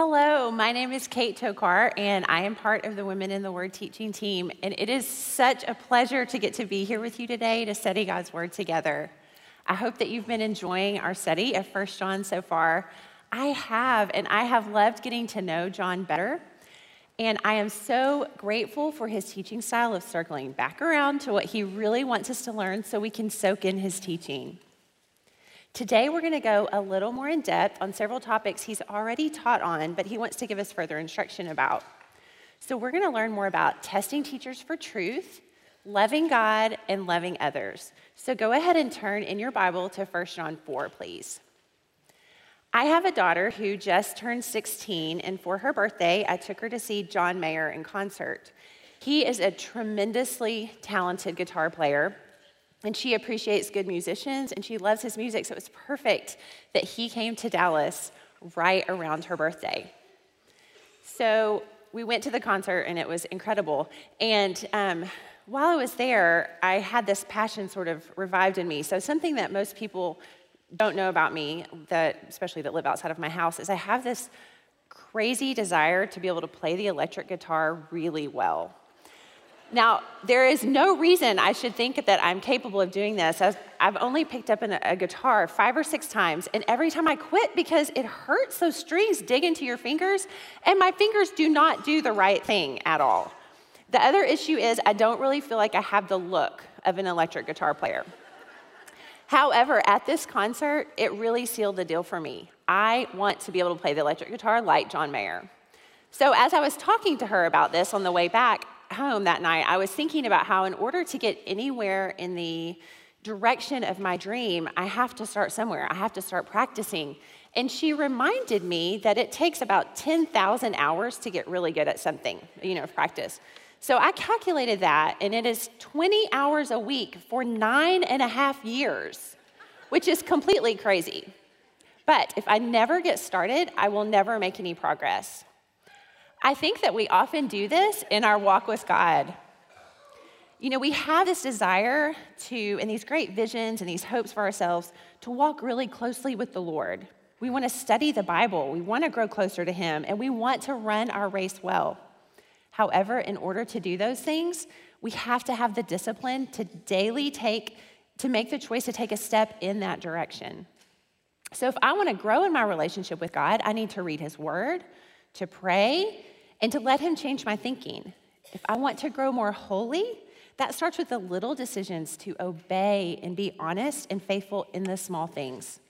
Hello, my name is Kate Tokar, and I am part of the Women in the Word teaching team. And it is such a pleasure to get to be here with you today to study God's Word together. I hope that you've been enjoying our study of First John so far. I have, and I have loved getting to know John better. And I am so grateful for his teaching style of circling back around to what he really wants us to learn so we can soak in his teaching. Today, we're going to go a little more in depth on several topics he's already taught on, but he wants to give us further instruction about. So, we're going to learn more about testing teachers for truth, loving God, and loving others. So, go ahead and turn in your Bible to 1 John 4, please. I have a daughter who just turned 16, and for her birthday, I took her to see John Mayer in concert. He is a tremendously talented guitar player, and she appreciates good musicians and she loves his music, so it was perfect that he came to Dallas right around her birthday. So we went to the concert and it was incredible. And um, while I was there, I had this passion sort of revived in me. So, something that most people don't know about me, that, especially that live outside of my house, is I have this crazy desire to be able to play the electric guitar really well. Now, there is no reason I should think that I'm capable of doing this. I've only picked up a guitar five or six times, and every time I quit because it hurts. Those strings dig into your fingers, and my fingers do not do the right thing at all. The other issue is I don't really feel like I have the look of an electric guitar player. However, at this concert, it really sealed the deal for me. I want to be able to play the electric guitar like John Mayer. So, as I was talking to her about this on the way back, home that night, I was thinking about how, in order to get anywhere in the direction of my dream, I have to start somewhere. I have to start practicing. And she reminded me that it takes about 10,000 hours to get really good at something, you know, of practice. So I calculated that, and it is 20 hours a week for nine and a half years, which is completely crazy. But if I never get started, I will never make any progress. I think that we often do this in our walk with God. You know, we have this desire to, and these great visions and these hopes for ourselves, to walk really closely with the Lord. We want to study the Bible, we want to grow closer to Him, and we want to run our race well. However, in order to do those things, we have to have the discipline to daily take, to make the choice to take a step in that direction. So, if I want to grow in my relationship with God, I need to read His Word, to pray, and to let Him change my thinking. If I want to grow more holy, that starts with the little decisions to obey and be honest and faithful in the small things.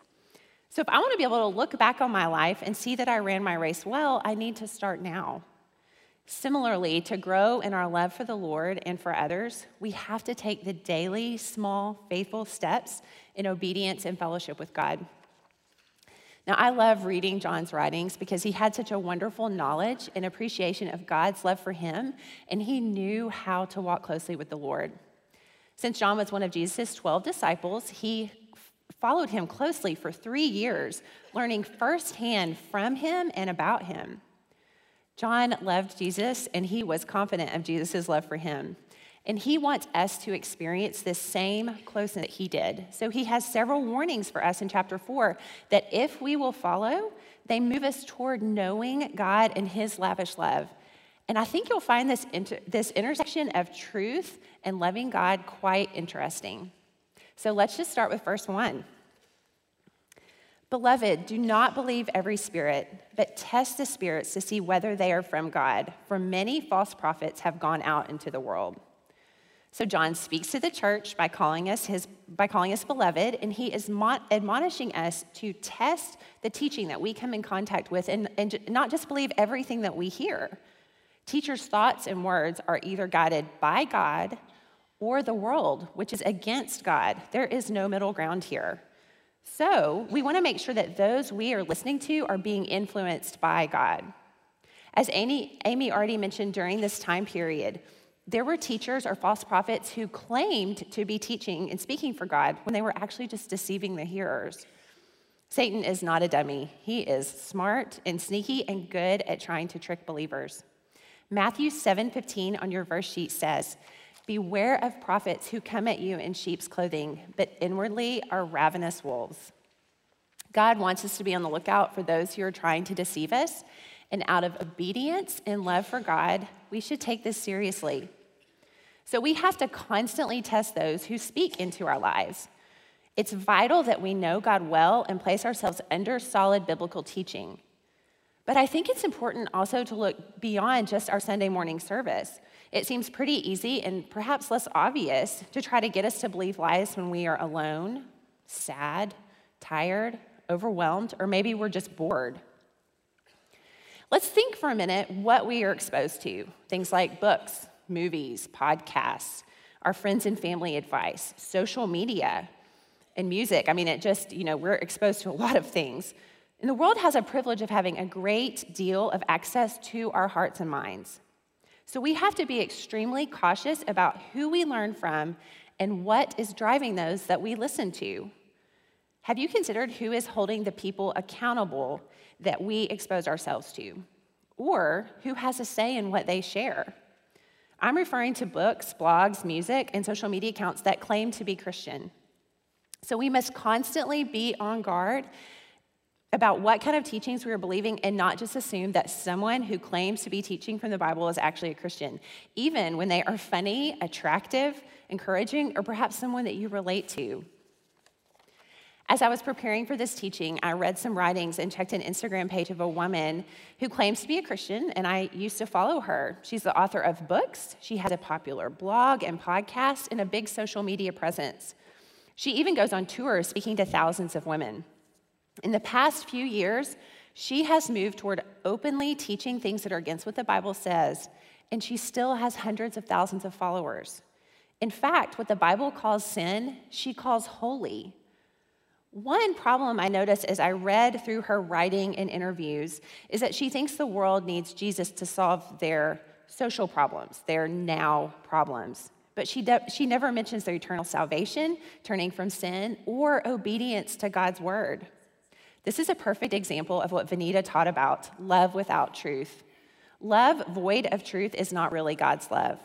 So, if I want to be able to look back on my life and see that I ran my race well, I need to start now. Similarly, to grow in our love for the Lord and for others, we have to take the daily, small, faithful steps in obedience and fellowship with God. Now, I love reading John's writings because he had such a wonderful knowledge and appreciation of God's love for him, and he knew how to walk closely with the Lord. Since John was one of Jesus' 12 disciples, he followed him closely for three years, learning firsthand from him and about him. John loved Jesus, and he was confident of Jesus' love for him. And he wants us to experience this same closeness that he did. So he has several warnings for us in chapter four that if we will follow, they move us toward knowing God and his lavish love. And I think you'll find this, inter- this intersection of truth and loving God quite interesting. So let's just start with verse one. Beloved, do not believe every spirit, but test the spirits to see whether they are from God, for many false prophets have gone out into the world. So John speaks to the church by calling us his by calling us beloved, and he is mo- admonishing us to test the teaching that we come in contact with, and, and not just believe everything that we hear. Teachers' thoughts and words are either guided by God or the world, which is against God. There is no middle ground here. So we want to make sure that those we are listening to are being influenced by God. As Amy, Amy already mentioned during this time period, there were teachers or false prophets who claimed to be teaching and speaking for God when they were actually just deceiving the hearers. Satan is not a dummy. He is smart and sneaky and good at trying to trick believers. Matthew 7:15 on your verse sheet says, "Beware of prophets who come at you in sheep's clothing, but inwardly are ravenous wolves." God wants us to be on the lookout for those who are trying to deceive us And out of obedience and love for God, we should take this seriously. So we have to constantly test those who speak into our lives. It's vital that we know God well and place ourselves under solid biblical teaching. But I think it's important also to look beyond just our Sunday morning service. It seems pretty easy and perhaps less obvious to try to get us to believe lies when we are alone, sad, tired, overwhelmed, or maybe we're just bored. Let's think for a minute what we are exposed to things like books, movies, podcasts, our friends and family advice, social media, and music. I mean, it just, you know, we're exposed to a lot of things. And the world has a privilege of having a great deal of access to our hearts and minds. So we have to be extremely cautious about who we learn from and what is driving those that we listen to. Have you considered who is holding the people accountable that we expose ourselves to? Or who has a say in what they share? I'm referring to books, blogs, music, and social media accounts that claim to be Christian. So we must constantly be on guard about what kind of teachings we are believing and not just assume that someone who claims to be teaching from the Bible is actually a Christian, even when they are funny, attractive, encouraging, or perhaps someone that you relate to. As I was preparing for this teaching, I read some writings and checked an Instagram page of a woman who claims to be a Christian, and I used to follow her. She's the author of books, she has a popular blog and podcast, and a big social media presence. She even goes on tour speaking to thousands of women. In the past few years, she has moved toward openly teaching things that are against what the Bible says, and she still has hundreds of thousands of followers. In fact, what the Bible calls sin, she calls holy. One problem I noticed as I read through her writing and interviews is that she thinks the world needs Jesus to solve their social problems, their now problems. But she, de- she never mentions their eternal salvation, turning from sin, or obedience to God's word. This is a perfect example of what Vanita taught about love without truth. Love void of truth is not really God's love.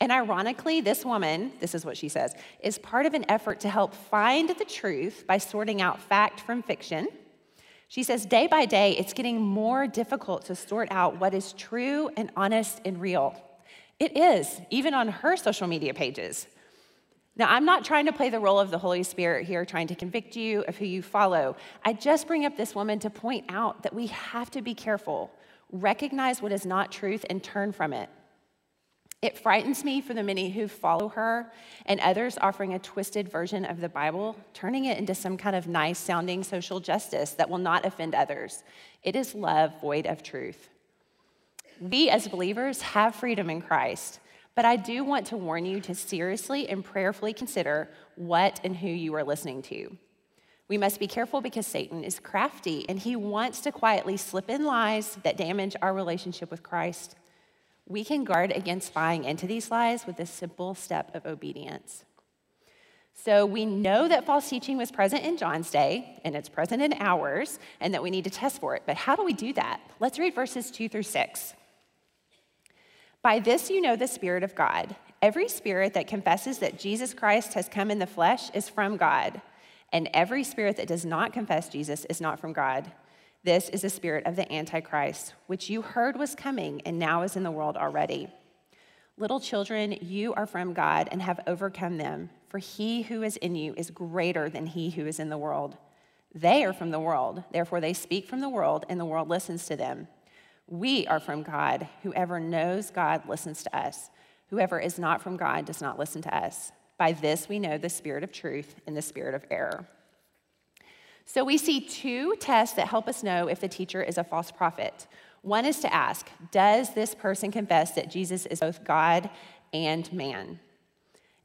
And ironically, this woman, this is what she says, is part of an effort to help find the truth by sorting out fact from fiction. She says, day by day, it's getting more difficult to sort out what is true and honest and real. It is, even on her social media pages. Now, I'm not trying to play the role of the Holy Spirit here, trying to convict you of who you follow. I just bring up this woman to point out that we have to be careful, recognize what is not truth, and turn from it. It frightens me for the many who follow her and others offering a twisted version of the Bible, turning it into some kind of nice sounding social justice that will not offend others. It is love void of truth. We as believers have freedom in Christ, but I do want to warn you to seriously and prayerfully consider what and who you are listening to. We must be careful because Satan is crafty and he wants to quietly slip in lies that damage our relationship with Christ. We can guard against buying into these lies with a simple step of obedience. So we know that false teaching was present in John's day, and it's present in ours, and that we need to test for it. But how do we do that? Let's read verses two through six. By this you know the Spirit of God. Every spirit that confesses that Jesus Christ has come in the flesh is from God, and every spirit that does not confess Jesus is not from God. This is the spirit of the Antichrist, which you heard was coming and now is in the world already. Little children, you are from God and have overcome them, for he who is in you is greater than he who is in the world. They are from the world, therefore they speak from the world, and the world listens to them. We are from God. Whoever knows God listens to us. Whoever is not from God does not listen to us. By this we know the spirit of truth and the spirit of error. So we see two tests that help us know if the teacher is a false prophet. One is to ask, does this person confess that Jesus is both God and man?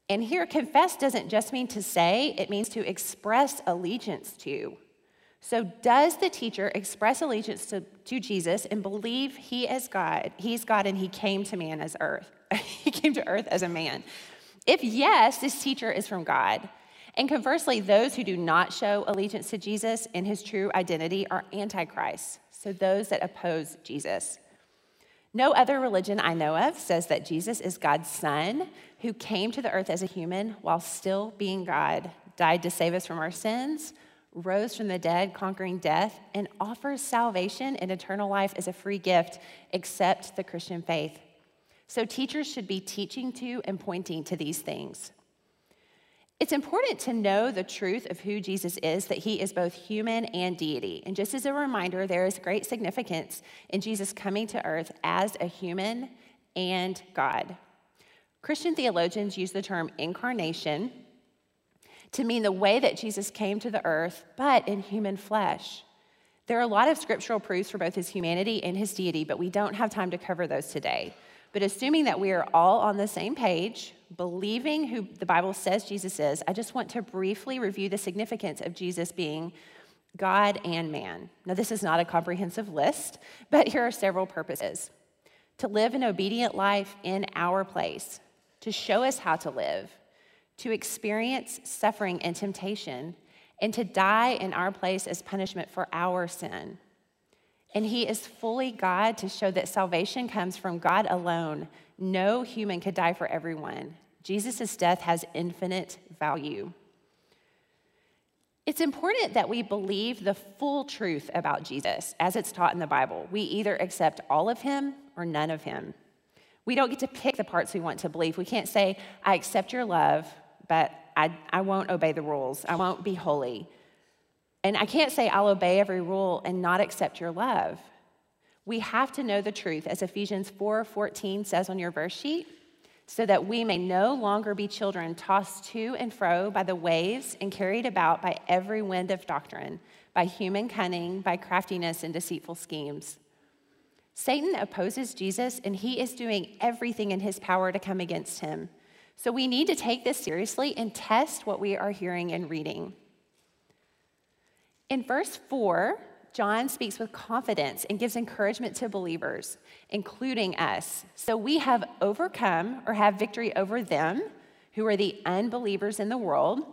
And here, confess doesn't just mean to say, it means to express allegiance to. So, does the teacher express allegiance to, to Jesus and believe he is God? He's God and he came to man as earth. he came to earth as a man. If yes, this teacher is from God. And conversely, those who do not show allegiance to Jesus in his true identity are antichrists, so those that oppose Jesus. No other religion I know of says that Jesus is God's son who came to the earth as a human while still being God, died to save us from our sins, rose from the dead, conquering death, and offers salvation and eternal life as a free gift, except the Christian faith. So, teachers should be teaching to and pointing to these things. It's important to know the truth of who Jesus is, that he is both human and deity. And just as a reminder, there is great significance in Jesus coming to earth as a human and God. Christian theologians use the term incarnation to mean the way that Jesus came to the earth, but in human flesh. There are a lot of scriptural proofs for both his humanity and his deity, but we don't have time to cover those today. But assuming that we are all on the same page, believing who the Bible says Jesus is, I just want to briefly review the significance of Jesus being God and man. Now, this is not a comprehensive list, but here are several purposes to live an obedient life in our place, to show us how to live, to experience suffering and temptation, and to die in our place as punishment for our sin. And he is fully God to show that salvation comes from God alone. No human could die for everyone. Jesus' death has infinite value. It's important that we believe the full truth about Jesus as it's taught in the Bible. We either accept all of him or none of him. We don't get to pick the parts we want to believe. We can't say, I accept your love, but I, I won't obey the rules. I won't be holy. And I can't say I'll obey every rule and not accept your love. We have to know the truth, as Ephesians 4:14 says on your verse sheet, so that we may no longer be children tossed to and fro by the waves and carried about by every wind of doctrine, by human cunning, by craftiness and deceitful schemes. Satan opposes Jesus, and he is doing everything in his power to come against him. So we need to take this seriously and test what we are hearing and reading. In verse 4, John speaks with confidence and gives encouragement to believers, including us. So we have overcome or have victory over them who are the unbelievers in the world,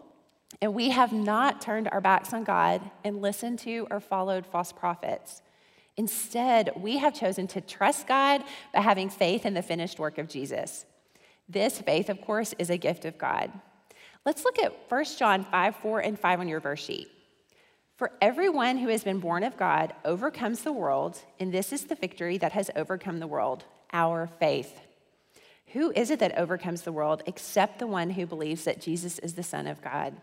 and we have not turned our backs on God and listened to or followed false prophets. Instead, we have chosen to trust God by having faith in the finished work of Jesus. This faith, of course, is a gift of God. Let's look at 1 John 5 4 and 5 on your verse sheet. For everyone who has been born of God overcomes the world, and this is the victory that has overcome the world our faith. Who is it that overcomes the world except the one who believes that Jesus is the Son of God?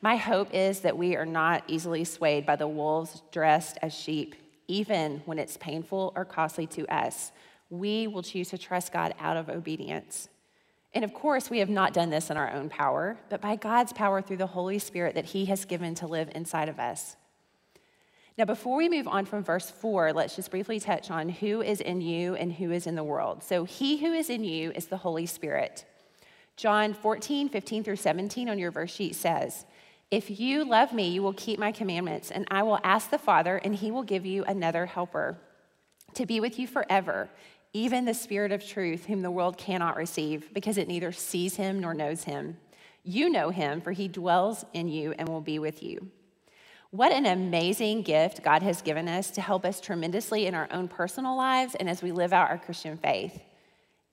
My hope is that we are not easily swayed by the wolves dressed as sheep, even when it's painful or costly to us we will choose to trust God out of obedience. And of course, we have not done this in our own power, but by God's power through the Holy Spirit that He has given to live inside of us. Now, before we move on from verse 4, let's just briefly touch on who is in you and who is in the world. So, He who is in you is the Holy Spirit. John 14, 15 through 17 on your verse sheet says, If you love me, you will keep my commandments, and I will ask the Father, and he will give you another helper to be with you forever even the Spirit of truth, whom the world cannot receive, because it neither sees him nor knows him. You know him, for he dwells in you and will be with you. What an amazing gift God has given us to help us tremendously in our own personal lives and as we live out our Christian faith.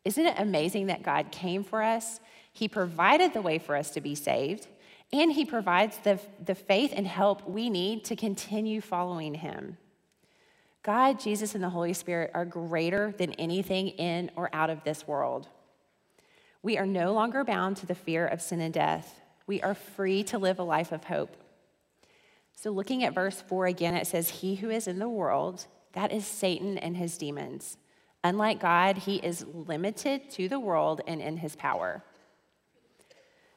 Isn't it amazing that God came for us? He provided the way for us to be saved, and He provides the, the faith and help we need to continue following Him. God, Jesus, and the Holy Spirit are greater than anything in or out of this world. We are no longer bound to the fear of sin and death. We are free to live a life of hope. So, looking at verse 4 again, it says, He who is in the world, that is Satan and his demons. Unlike God, he is limited to the world and in his power.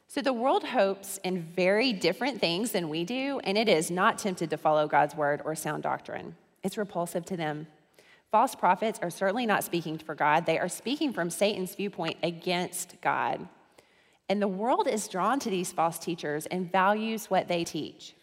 So, the world hopes in very different things than we do, and it is not tempted to follow God's word or sound doctrine. It's repulsive to them. False prophets are certainly not speaking for God, they are speaking from Satan's viewpoint against God. And the world is drawn to these false teachers and values what they teach.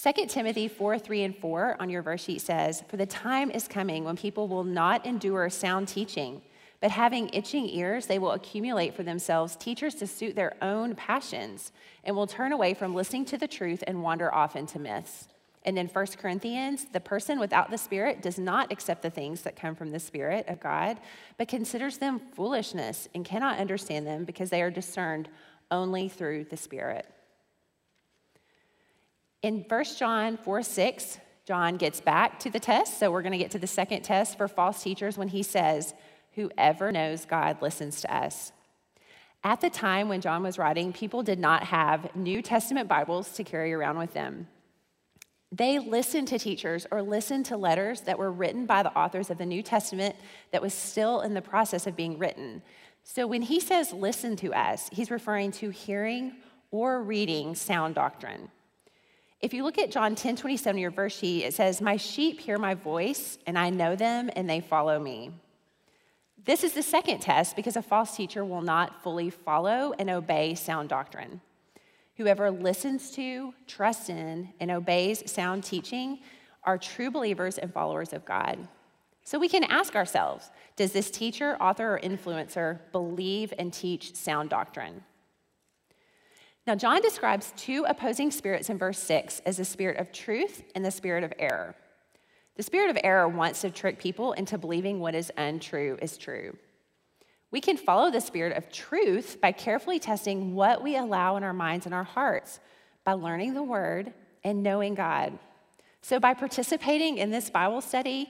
2 Timothy 4 3 and 4 on your verse sheet says, For the time is coming when people will not endure sound teaching, but having itching ears, they will accumulate for themselves teachers to suit their own passions and will turn away from listening to the truth and wander off into myths. And then 1 Corinthians, the person without the Spirit does not accept the things that come from the Spirit of God, but considers them foolishness and cannot understand them because they are discerned only through the Spirit. In 1 John 4 6, John gets back to the test. So we're going to get to the second test for false teachers when he says, Whoever knows God listens to us. At the time when John was writing, people did not have New Testament Bibles to carry around with them. They listened to teachers or listened to letters that were written by the authors of the New Testament that was still in the process of being written. So when he says listen to us, he's referring to hearing or reading sound doctrine. If you look at John 10 27, your verse sheet, it says, My sheep hear my voice, and I know them, and they follow me. This is the second test because a false teacher will not fully follow and obey sound doctrine. Whoever listens to, trusts in, and obeys sound teaching are true believers and followers of God. So we can ask ourselves Does this teacher, author, or influencer believe and teach sound doctrine? Now, John describes two opposing spirits in verse 6 as the spirit of truth and the spirit of error. The spirit of error wants to trick people into believing what is untrue is true. We can follow the spirit of truth by carefully testing what we allow in our minds and our hearts, by learning the word and knowing God. So, by participating in this Bible study,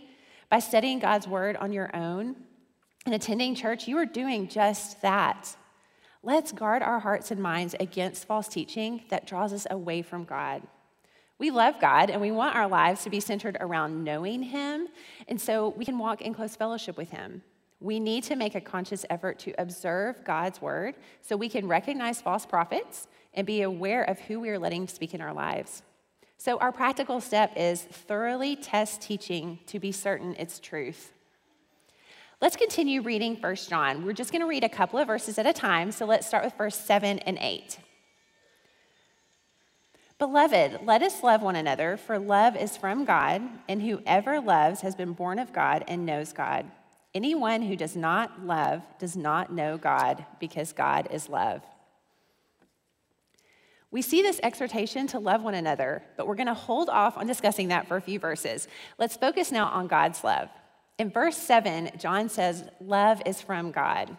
by studying God's word on your own, and attending church, you are doing just that. Let's guard our hearts and minds against false teaching that draws us away from God. We love God and we want our lives to be centered around knowing Him, and so we can walk in close fellowship with Him. We need to make a conscious effort to observe God's word so we can recognize false prophets and be aware of who we are letting speak in our lives. So, our practical step is thoroughly test teaching to be certain it's truth. Let's continue reading 1 John. We're just going to read a couple of verses at a time. So let's start with verse 7 and 8. Beloved, let us love one another, for love is from God, and whoever loves has been born of God and knows God. Anyone who does not love does not know God, because God is love. We see this exhortation to love one another, but we're going to hold off on discussing that for a few verses. Let's focus now on God's love. In verse 7, John says, Love is from God.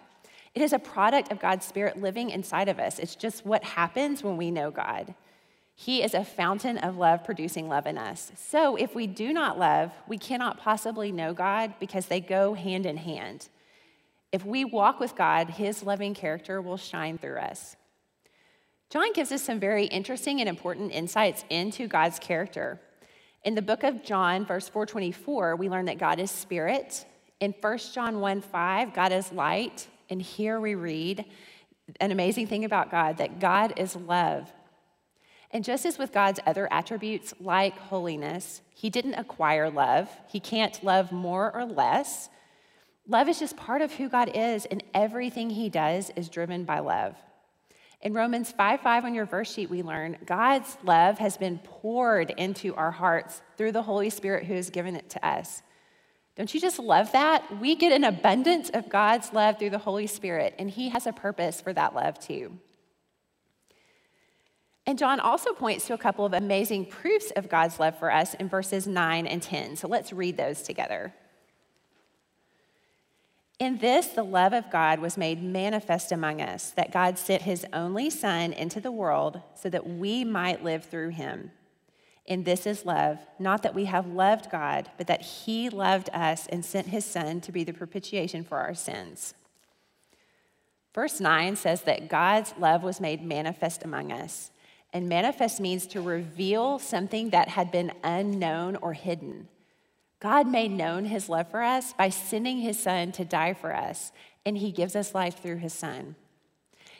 It is a product of God's Spirit living inside of us. It's just what happens when we know God. He is a fountain of love producing love in us. So if we do not love, we cannot possibly know God because they go hand in hand. If we walk with God, his loving character will shine through us. John gives us some very interesting and important insights into God's character. In the book of John, verse 424, we learn that God is spirit. In 1 John 1 5, God is light. And here we read an amazing thing about God that God is love. And just as with God's other attributes, like holiness, He didn't acquire love. He can't love more or less. Love is just part of who God is, and everything He does is driven by love. In Romans 5 5 on your verse sheet, we learn God's love has been poured into our hearts through the Holy Spirit who has given it to us. Don't you just love that? We get an abundance of God's love through the Holy Spirit, and He has a purpose for that love too. And John also points to a couple of amazing proofs of God's love for us in verses 9 and 10. So let's read those together. In this, the love of God was made manifest among us, that God sent his only Son into the world so that we might live through him. And this is love, not that we have loved God, but that he loved us and sent his Son to be the propitiation for our sins. Verse 9 says that God's love was made manifest among us. And manifest means to reveal something that had been unknown or hidden. God made known his love for us by sending his son to die for us, and he gives us life through his son.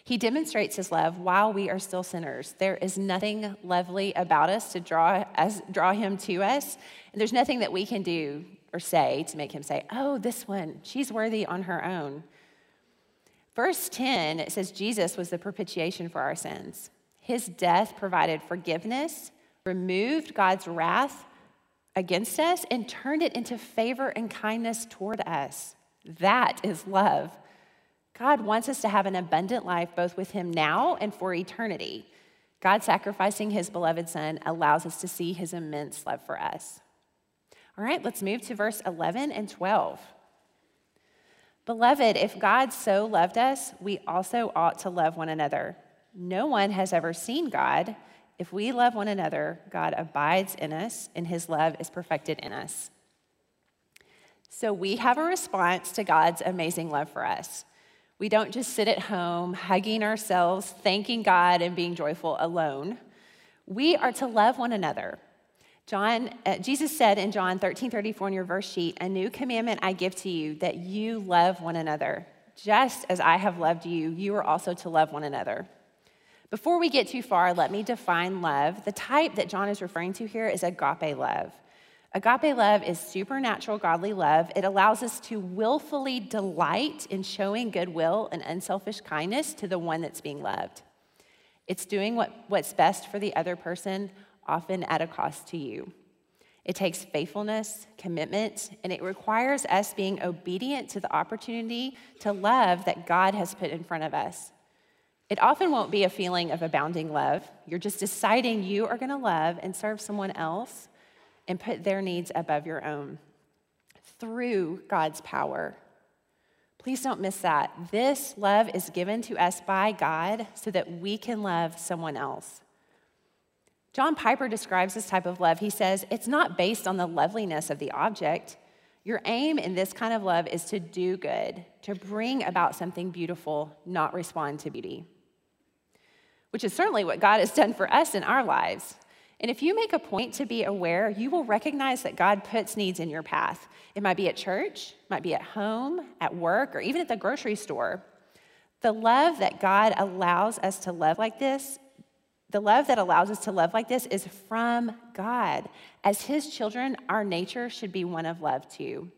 He demonstrates his love while we are still sinners. There is nothing lovely about us to draw, us, draw him to us, and there's nothing that we can do or say to make him say, Oh, this one, she's worthy on her own. Verse 10, it says Jesus was the propitiation for our sins. His death provided forgiveness, removed God's wrath against us and turned it into favor and kindness toward us. That is love. God wants us to have an abundant life both with Him now and for eternity. God sacrificing His beloved Son allows us to see His immense love for us. All right, let's move to verse 11 and 12. Beloved, if God so loved us, we also ought to love one another. No one has ever seen God. If we love one another, God abides in us, and his love is perfected in us. So we have a response to God's amazing love for us. We don't just sit at home hugging ourselves, thanking God, and being joyful alone. We are to love one another. John, uh, Jesus said in John 13 34 in your verse sheet, A new commandment I give to you, that you love one another. Just as I have loved you, you are also to love one another. Before we get too far, let me define love. The type that John is referring to here is agape love. Agape love is supernatural godly love. It allows us to willfully delight in showing goodwill and unselfish kindness to the one that's being loved. It's doing what, what's best for the other person, often at a cost to you. It takes faithfulness, commitment, and it requires us being obedient to the opportunity to love that God has put in front of us. It often won't be a feeling of abounding love. You're just deciding you are going to love and serve someone else and put their needs above your own through God's power. Please don't miss that. This love is given to us by God so that we can love someone else. John Piper describes this type of love. He says, It's not based on the loveliness of the object. Your aim in this kind of love is to do good, to bring about something beautiful, not respond to beauty, which is certainly what God has done for us in our lives. And if you make a point to be aware, you will recognize that God puts needs in your path. It might be at church, might be at home, at work, or even at the grocery store. The love that God allows us to love like this, the love that allows us to love like this is from God. As His children, our nature should be one of love too.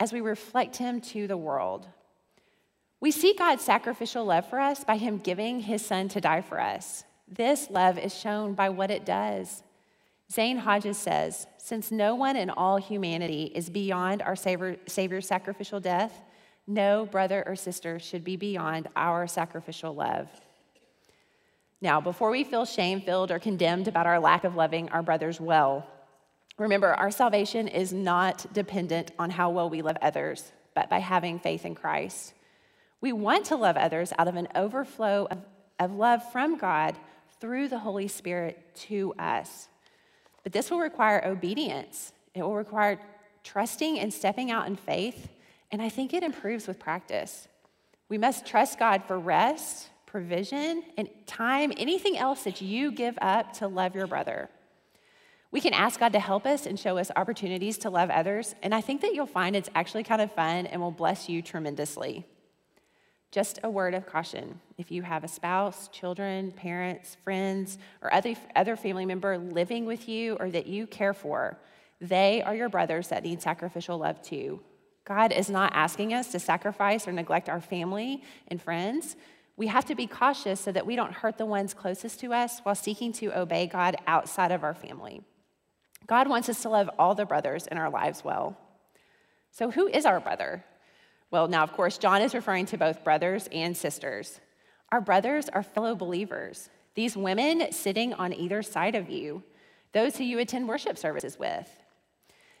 As we reflect Him to the world, we see God's sacrificial love for us by Him giving His Son to die for us. This love is shown by what it does. Zane Hodges says, since no one in all humanity is beyond our Savior, Savior's sacrificial death, no brother or sister should be beyond our sacrificial love. Now, before we feel shame filled or condemned about our lack of loving our brothers well, remember our salvation is not dependent on how well we love others, but by having faith in Christ. We want to love others out of an overflow of, of love from God through the Holy Spirit to us. But this will require obedience, it will require trusting and stepping out in faith, and I think it improves with practice. We must trust God for rest, provision, and time, anything else that you give up to love your brother. We can ask God to help us and show us opportunities to love others, and I think that you'll find it's actually kind of fun and will bless you tremendously. Just a word of caution if you have a spouse, children, parents, friends, or other, other family member living with you or that you care for, they are your brothers that need sacrificial love too. God is not asking us to sacrifice or neglect our family and friends. We have to be cautious so that we don't hurt the ones closest to us while seeking to obey God outside of our family. God wants us to love all the brothers in our lives well. So, who is our brother? Well, now, of course, John is referring to both brothers and sisters. Our brothers are fellow believers, these women sitting on either side of you, those who you attend worship services with.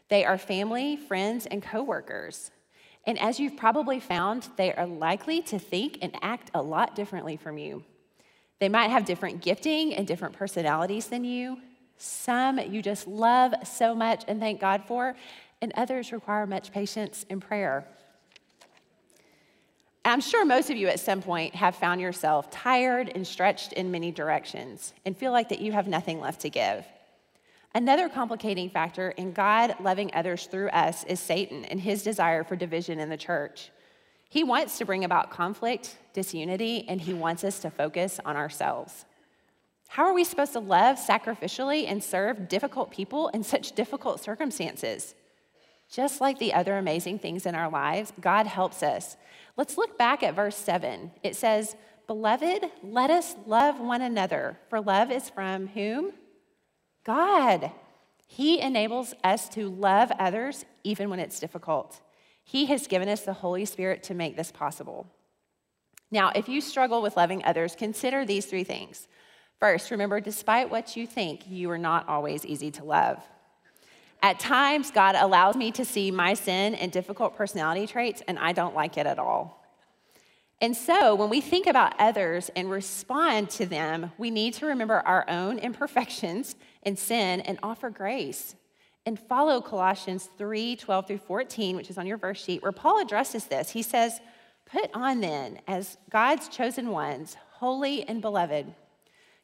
They are family, friends, and coworkers. And as you've probably found, they are likely to think and act a lot differently from you. They might have different gifting and different personalities than you. Some you just love so much and thank God for, and others require much patience and prayer. I'm sure most of you at some point have found yourself tired and stretched in many directions and feel like that you have nothing left to give. Another complicating factor in God loving others through us is Satan and his desire for division in the church. He wants to bring about conflict, disunity, and he wants us to focus on ourselves. How are we supposed to love sacrificially and serve difficult people in such difficult circumstances? Just like the other amazing things in our lives, God helps us Let's look back at verse 7. It says, Beloved, let us love one another, for love is from whom? God. He enables us to love others even when it's difficult. He has given us the Holy Spirit to make this possible. Now, if you struggle with loving others, consider these three things. First, remember, despite what you think, you are not always easy to love. At times, God allows me to see my sin and difficult personality traits, and I don't like it at all. And so, when we think about others and respond to them, we need to remember our own imperfections and sin and offer grace. And follow Colossians 3 12 through 14, which is on your verse sheet, where Paul addresses this. He says, Put on then, as God's chosen ones, holy and beloved,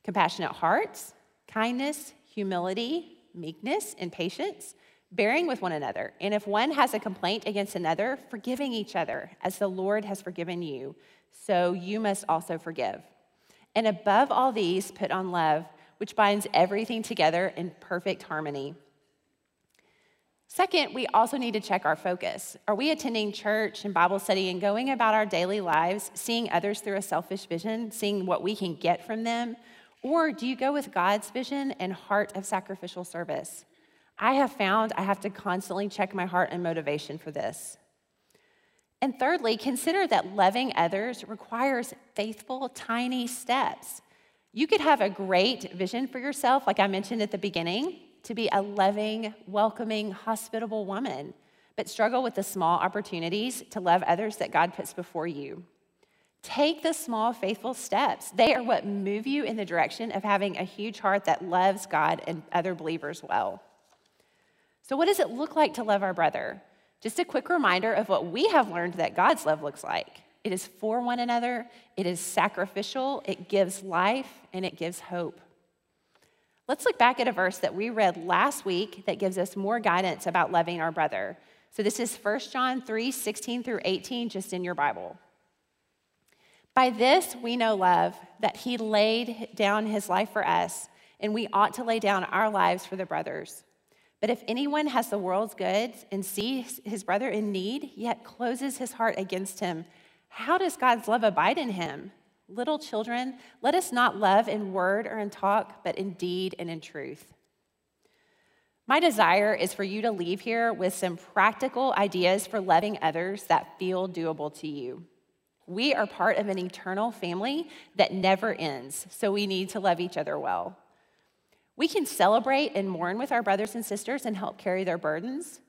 compassionate hearts, kindness, humility, meekness, and patience bearing with one another. And if one has a complaint against another, forgiving each other, as the Lord has forgiven you, so you must also forgive. And above all these, put on love, which binds everything together in perfect harmony. Second, we also need to check our focus. Are we attending church and Bible study and going about our daily lives, seeing others through a selfish vision, seeing what we can get from them? Or do you go with God's vision and heart of sacrificial service? I have found I have to constantly check my heart and motivation for this. And thirdly, consider that loving others requires faithful, tiny steps. You could have a great vision for yourself, like I mentioned at the beginning, to be a loving, welcoming, hospitable woman, but struggle with the small opportunities to love others that God puts before you. Take the small, faithful steps. They are what move you in the direction of having a huge heart that loves God and other believers well. So, what does it look like to love our brother? Just a quick reminder of what we have learned that God's love looks like it is for one another, it is sacrificial, it gives life, and it gives hope. Let's look back at a verse that we read last week that gives us more guidance about loving our brother. So this is 1 John 3 16 through 18, just in your Bible. By this we know love, that he laid down his life for us, and we ought to lay down our lives for the brothers. But if anyone has the world's goods and sees his brother in need, yet closes his heart against him, how does God's love abide in him? Little children, let us not love in word or in talk, but in deed and in truth. My desire is for you to leave here with some practical ideas for loving others that feel doable to you. We are part of an eternal family that never ends, so we need to love each other well. We can celebrate and mourn with our brothers and sisters and help carry their burdens.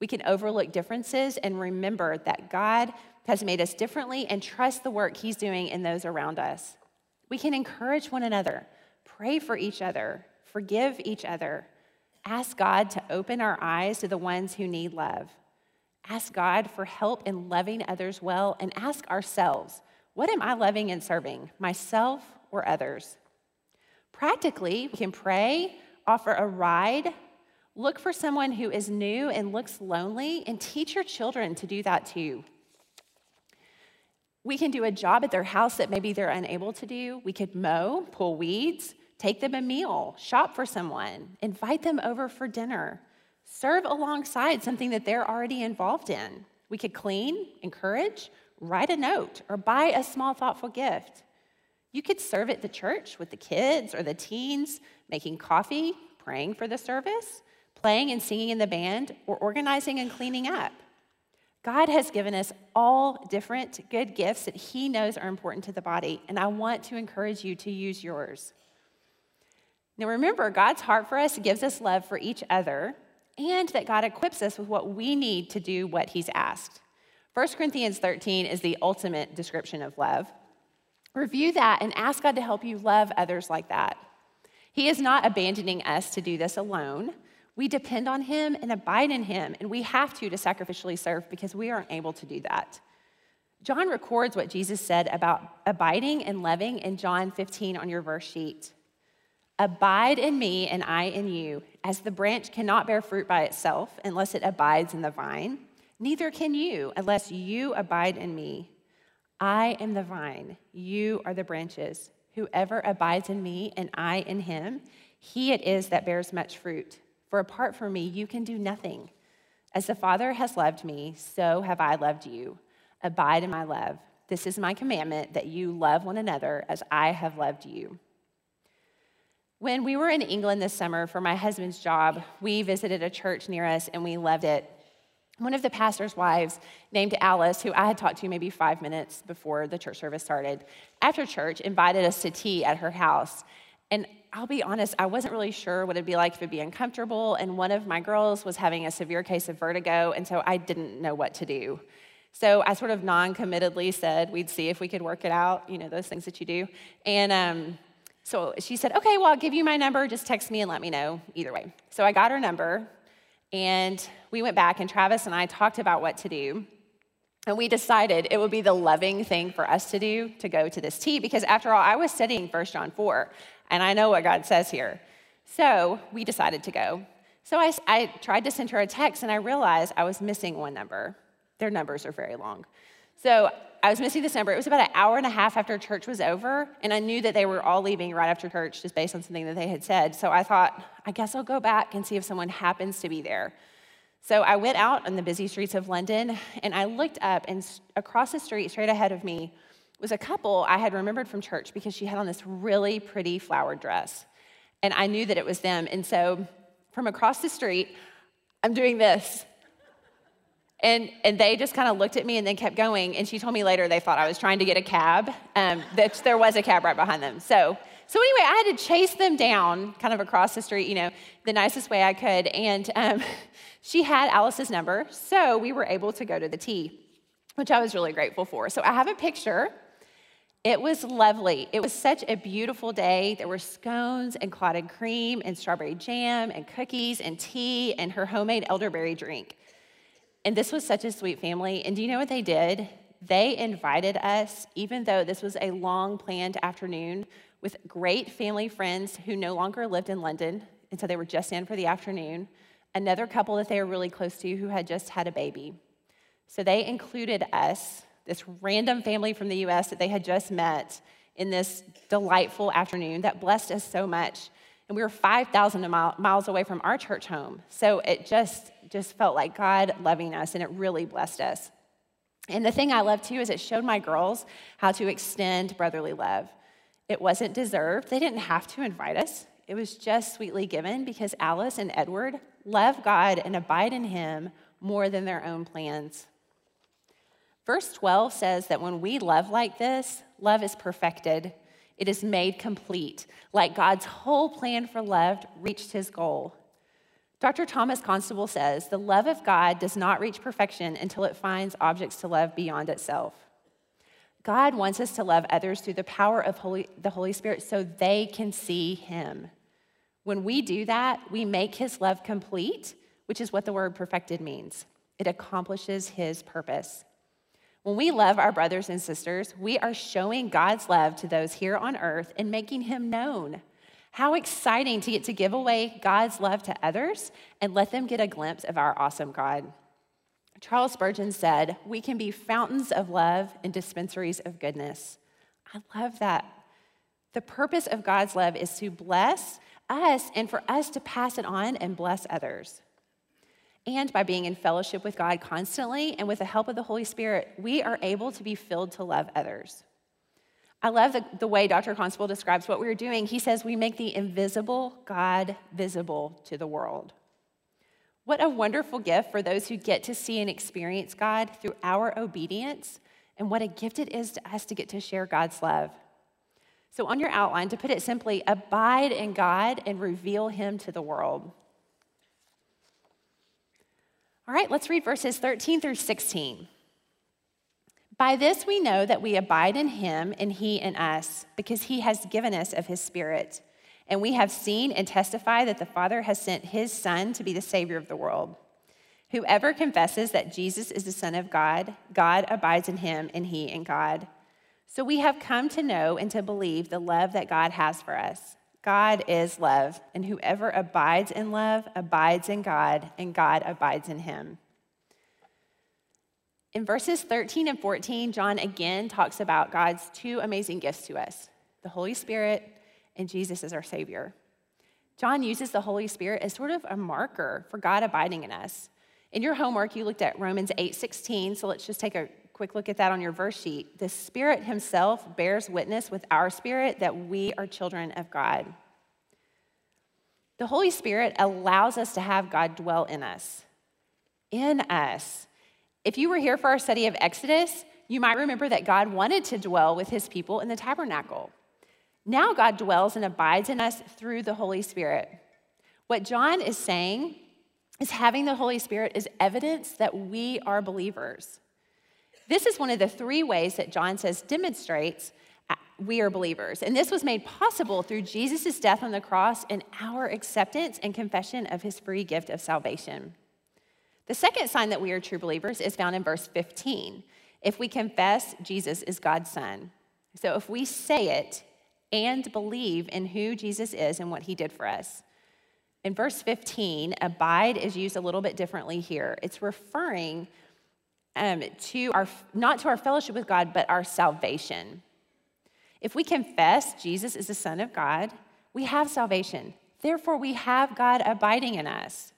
We can overlook differences and remember that God has made us differently and trust the work He's doing in those around us. We can encourage one another, pray for each other, forgive each other, ask God to open our eyes to the ones who need love. Ask God for help in loving others well, and ask ourselves what am I loving and serving, myself or others? Practically, we can pray, offer a ride, look for someone who is new and looks lonely, and teach your children to do that too. We can do a job at their house that maybe they're unable to do. We could mow, pull weeds, take them a meal, shop for someone, invite them over for dinner, serve alongside something that they're already involved in. We could clean, encourage, write a note, or buy a small, thoughtful gift. You could serve at the church with the kids or the teens, making coffee, praying for the service, playing and singing in the band, or organizing and cleaning up. God has given us all different good gifts that He knows are important to the body, and I want to encourage you to use yours. Now, remember, God's heart for us gives us love for each other, and that God equips us with what we need to do what He's asked. 1 Corinthians 13 is the ultimate description of love. Review that and ask God to help you love others like that. He is not abandoning us to do this alone. We depend on Him and abide in Him, and we have to to sacrificially serve because we aren't able to do that. John records what Jesus said about abiding and loving in John 15 on your verse sheet. Abide in me and I in you, as the branch cannot bear fruit by itself unless it abides in the vine, neither can you unless you abide in me. I am the vine, you are the branches. Whoever abides in me and I in him, he it is that bears much fruit. For apart from me, you can do nothing. As the Father has loved me, so have I loved you. Abide in my love. This is my commandment that you love one another as I have loved you. When we were in England this summer for my husband's job, we visited a church near us and we loved it. One of the pastor's wives, named Alice, who I had talked to maybe five minutes before the church service started, after church invited us to tea at her house. And I'll be honest, I wasn't really sure what it'd be like if it'd be uncomfortable. And one of my girls was having a severe case of vertigo, and so I didn't know what to do. So I sort of non committedly said we'd see if we could work it out, you know, those things that you do. And um, so she said, okay, well, I'll give you my number. Just text me and let me know either way. So I got her number and we went back, and Travis and I talked about what to do. And we decided it would be the loving thing for us to do to go to this tea because, after all, I was studying 1 John 4, and I know what God says here. So we decided to go. So I, I tried to send her a text, and I realized I was missing one number. Their numbers are very long. So I was missing this number. It was about an hour and a half after church was over, and I knew that they were all leaving right after church just based on something that they had said. So I thought, I guess I'll go back and see if someone happens to be there. So I went out on the busy streets of London, and I looked up, and across the street, straight ahead of me, was a couple I had remembered from church because she had on this really pretty flowered dress. And I knew that it was them. And so from across the street, I'm doing this and, and they just kind of looked at me and then kept going. And she told me later they thought I was trying to get a cab, um, that there was a cab right behind them. So, so anyway, I had to chase them down kind of across the street, you know, the nicest way I could. And um, she had Alice's number, so we were able to go to the tea, which I was really grateful for. So I have a picture. It was lovely. It was such a beautiful day. There were scones and clotted cream and strawberry jam and cookies and tea and her homemade elderberry drink. And this was such a sweet family. And do you know what they did? They invited us, even though this was a long planned afternoon, with great family friends who no longer lived in London. And so they were just in for the afternoon. Another couple that they were really close to who had just had a baby. So they included us, this random family from the US that they had just met, in this delightful afternoon that blessed us so much. And we were 5,000 miles away from our church home. So it just just felt like God loving us, and it really blessed us. And the thing I love too is it showed my girls how to extend brotherly love. It wasn't deserved, they didn't have to invite us. It was just sweetly given because Alice and Edward love God and abide in Him more than their own plans. Verse 12 says that when we love like this, love is perfected. It is made complete, like God's whole plan for love reached his goal. Dr. Thomas Constable says the love of God does not reach perfection until it finds objects to love beyond itself. God wants us to love others through the power of Holy, the Holy Spirit so they can see Him. When we do that, we make His love complete, which is what the word perfected means. It accomplishes His purpose. When we love our brothers and sisters, we are showing God's love to those here on earth and making Him known. How exciting to get to give away God's love to others and let them get a glimpse of our awesome God. Charles Spurgeon said, We can be fountains of love and dispensaries of goodness. I love that. The purpose of God's love is to bless us and for us to pass it on and bless others. And by being in fellowship with God constantly and with the help of the Holy Spirit, we are able to be filled to love others. I love the, the way Dr. Constable describes what we're doing. He says, We make the invisible God visible to the world. What a wonderful gift for those who get to see and experience God through our obedience, and what a gift it is to us to get to share God's love. So, on your outline, to put it simply, abide in God and reveal Him to the world. All right, let's read verses 13 through 16. By this we know that we abide in him and he in us, because he has given us of his Spirit. And we have seen and testify that the Father has sent his Son to be the Savior of the world. Whoever confesses that Jesus is the Son of God, God abides in him and he in God. So we have come to know and to believe the love that God has for us. God is love, and whoever abides in love abides in God, and God abides in him. In verses 13 and 14, John again talks about God's two amazing gifts to us the Holy Spirit and Jesus as our Savior. John uses the Holy Spirit as sort of a marker for God abiding in us. In your homework, you looked at Romans 8 16, so let's just take a quick look at that on your verse sheet. The Spirit Himself bears witness with our spirit that we are children of God. The Holy Spirit allows us to have God dwell in us. In us. If you were here for our study of Exodus, you might remember that God wanted to dwell with his people in the tabernacle. Now God dwells and abides in us through the Holy Spirit. What John is saying is having the Holy Spirit is evidence that we are believers. This is one of the three ways that John says demonstrates we are believers. And this was made possible through Jesus' death on the cross and our acceptance and confession of his free gift of salvation. The second sign that we are true believers is found in verse 15. If we confess Jesus is God's Son. So if we say it and believe in who Jesus is and what he did for us. In verse 15, abide is used a little bit differently here. It's referring um, to our, not to our fellowship with God, but our salvation. If we confess Jesus is the Son of God, we have salvation. Therefore, we have God abiding in us.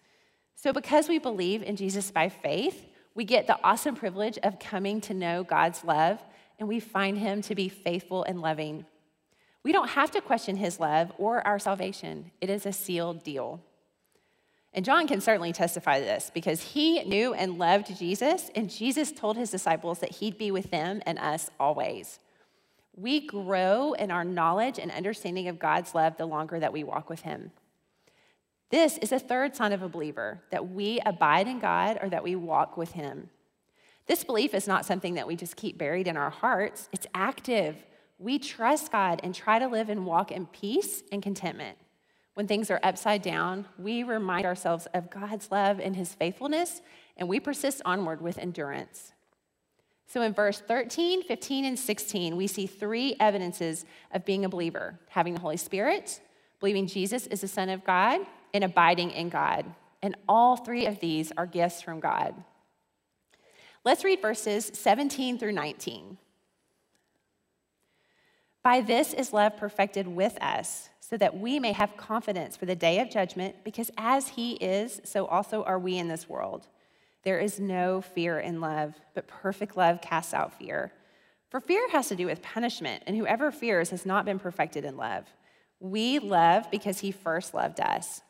So, because we believe in Jesus by faith, we get the awesome privilege of coming to know God's love, and we find Him to be faithful and loving. We don't have to question His love or our salvation, it is a sealed deal. And John can certainly testify to this because he knew and loved Jesus, and Jesus told his disciples that he'd be with them and us always. We grow in our knowledge and understanding of God's love the longer that we walk with him. This is a third sign of a believer that we abide in God or that we walk with him. This belief is not something that we just keep buried in our hearts, it's active. We trust God and try to live and walk in peace and contentment. When things are upside down, we remind ourselves of God's love and his faithfulness, and we persist onward with endurance. So in verse 13, 15, and 16, we see three evidences of being a believer having the Holy Spirit, believing Jesus is the Son of God, and abiding in God. And all three of these are gifts from God. Let's read verses 17 through 19. By this is love perfected with us so that we may have confidence for the day of judgment, because as he is, so also are we in this world. There is no fear in love, but perfect love casts out fear. For fear has to do with punishment, and whoever fears has not been perfected in love. We love because he first loved us.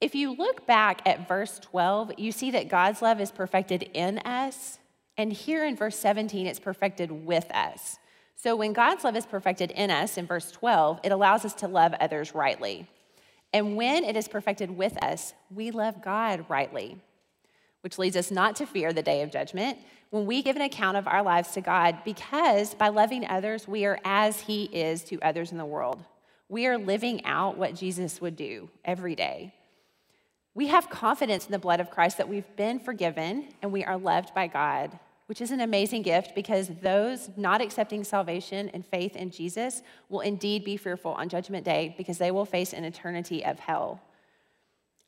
If you look back at verse 12, you see that God's love is perfected in us, and here in verse 17, it's perfected with us. So when God's love is perfected in us, in verse 12, it allows us to love others rightly. And when it is perfected with us, we love God rightly, which leads us not to fear the day of judgment when we give an account of our lives to God, because by loving others, we are as He is to others in the world. We are living out what Jesus would do every day. We have confidence in the blood of Christ that we've been forgiven and we are loved by God which is an amazing gift because those not accepting salvation and faith in Jesus will indeed be fearful on Judgment Day because they will face an eternity of hell.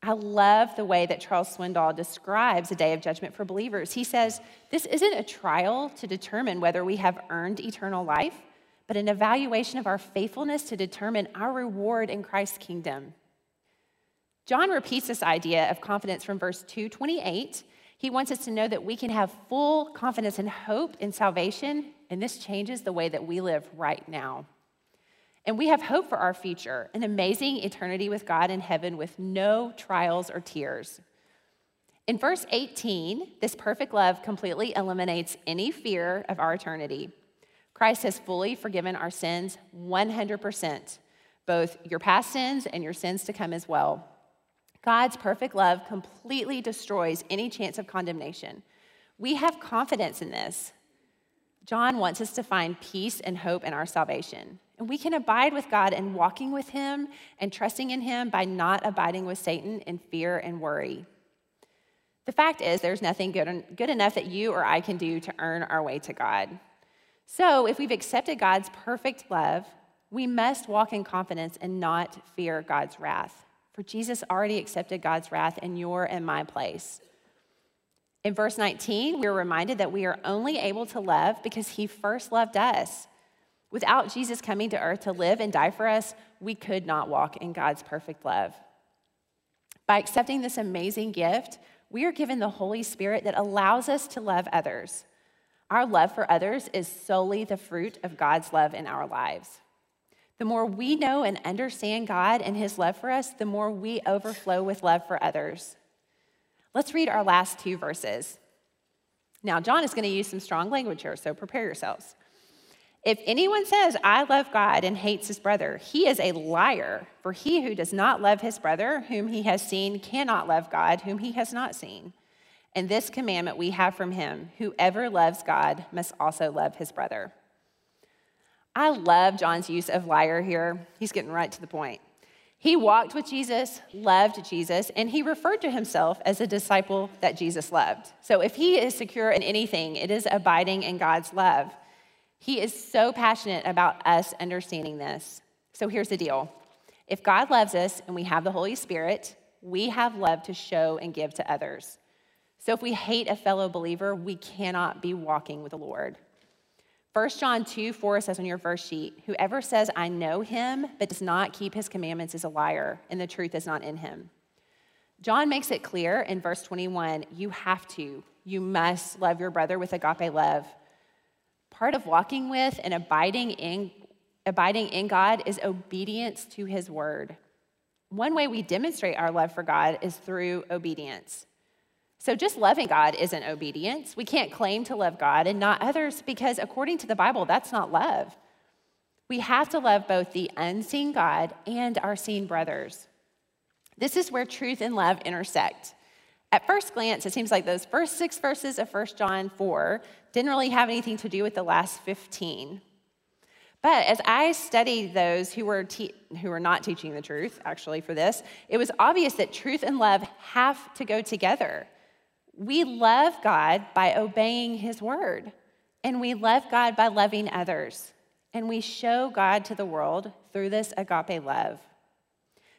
I love the way that Charles Swindoll describes a day of judgment for believers. He says, This isn't a trial to determine whether we have earned eternal life, but an evaluation of our faithfulness to determine our reward in Christ's kingdom. John repeats this idea of confidence from verse 228 he wants us to know that we can have full confidence and hope in salvation, and this changes the way that we live right now. And we have hope for our future, an amazing eternity with God in heaven with no trials or tears. In verse 18, this perfect love completely eliminates any fear of our eternity. Christ has fully forgiven our sins 100%, both your past sins and your sins to come as well. God's perfect love completely destroys any chance of condemnation. We have confidence in this. John wants us to find peace and hope in our salvation. And we can abide with God and walking with Him and trusting in Him by not abiding with Satan in fear and worry. The fact is, there's nothing good, good enough that you or I can do to earn our way to God. So, if we've accepted God's perfect love, we must walk in confidence and not fear God's wrath for Jesus already accepted God's wrath in your and my place. In verse 19, we're reminded that we are only able to love because he first loved us. Without Jesus coming to earth to live and die for us, we could not walk in God's perfect love. By accepting this amazing gift, we are given the Holy Spirit that allows us to love others. Our love for others is solely the fruit of God's love in our lives. The more we know and understand God and His love for us, the more we overflow with love for others. Let's read our last two verses. Now, John is going to use some strong language here, so prepare yourselves. If anyone says, I love God and hates his brother, he is a liar. For he who does not love his brother, whom he has seen, cannot love God, whom he has not seen. And this commandment we have from him whoever loves God must also love his brother. I love John's use of liar here. He's getting right to the point. He walked with Jesus, loved Jesus, and he referred to himself as a disciple that Jesus loved. So if he is secure in anything, it is abiding in God's love. He is so passionate about us understanding this. So here's the deal if God loves us and we have the Holy Spirit, we have love to show and give to others. So if we hate a fellow believer, we cannot be walking with the Lord. 1 John 2 4 says on your verse sheet, Whoever says, I know him, but does not keep his commandments is a liar, and the truth is not in him. John makes it clear in verse 21 you have to, you must love your brother with agape love. Part of walking with and abiding in, abiding in God is obedience to his word. One way we demonstrate our love for God is through obedience. So, just loving God isn't obedience. We can't claim to love God and not others because, according to the Bible, that's not love. We have to love both the unseen God and our seen brothers. This is where truth and love intersect. At first glance, it seems like those first six verses of 1 John 4 didn't really have anything to do with the last 15. But as I studied those who were, te- who were not teaching the truth, actually, for this, it was obvious that truth and love have to go together. We love God by obeying His word, and we love God by loving others, and we show God to the world through this agape love.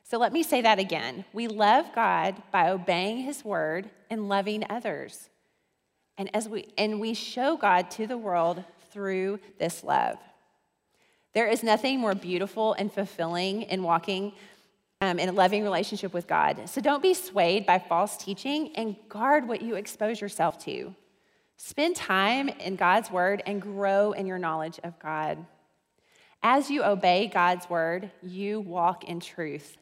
So let me say that again. We love God by obeying His word and loving others. And, as we, and we show God to the world through this love. There is nothing more beautiful and fulfilling in walking um, in a loving relationship with God. So don't be swayed by false teaching and guard what you expose yourself to. Spend time in God's word and grow in your knowledge of God. As you obey God's word, you walk in truth.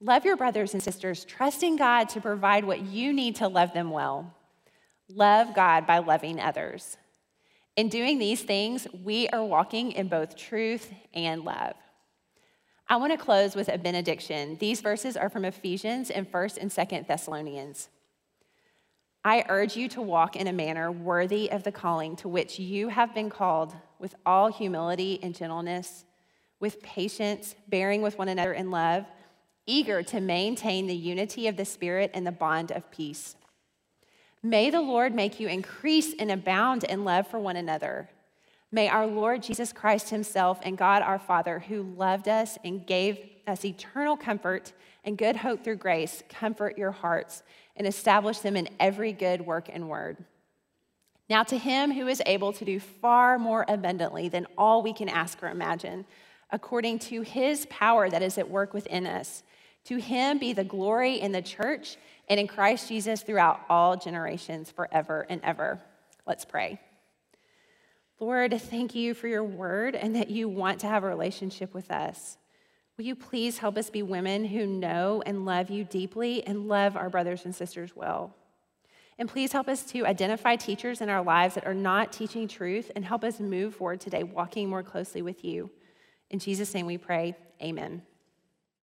Love your brothers and sisters, trusting God to provide what you need to love them well. Love God by loving others. In doing these things, we are walking in both truth and love. I want to close with a benediction. These verses are from Ephesians and 1st and 2nd Thessalonians. I urge you to walk in a manner worthy of the calling to which you have been called, with all humility and gentleness, with patience, bearing with one another in love, eager to maintain the unity of the Spirit and the bond of peace. May the Lord make you increase and abound in love for one another May our Lord Jesus Christ Himself and God our Father, who loved us and gave us eternal comfort and good hope through grace, comfort your hearts and establish them in every good work and word. Now, to Him who is able to do far more abundantly than all we can ask or imagine, according to His power that is at work within us, to Him be the glory in the church and in Christ Jesus throughout all generations, forever and ever. Let's pray. Lord, thank you for your word and that you want to have a relationship with us. Will you please help us be women who know and love you deeply and love our brothers and sisters well? And please help us to identify teachers in our lives that are not teaching truth and help us move forward today, walking more closely with you. In Jesus' name we pray, amen.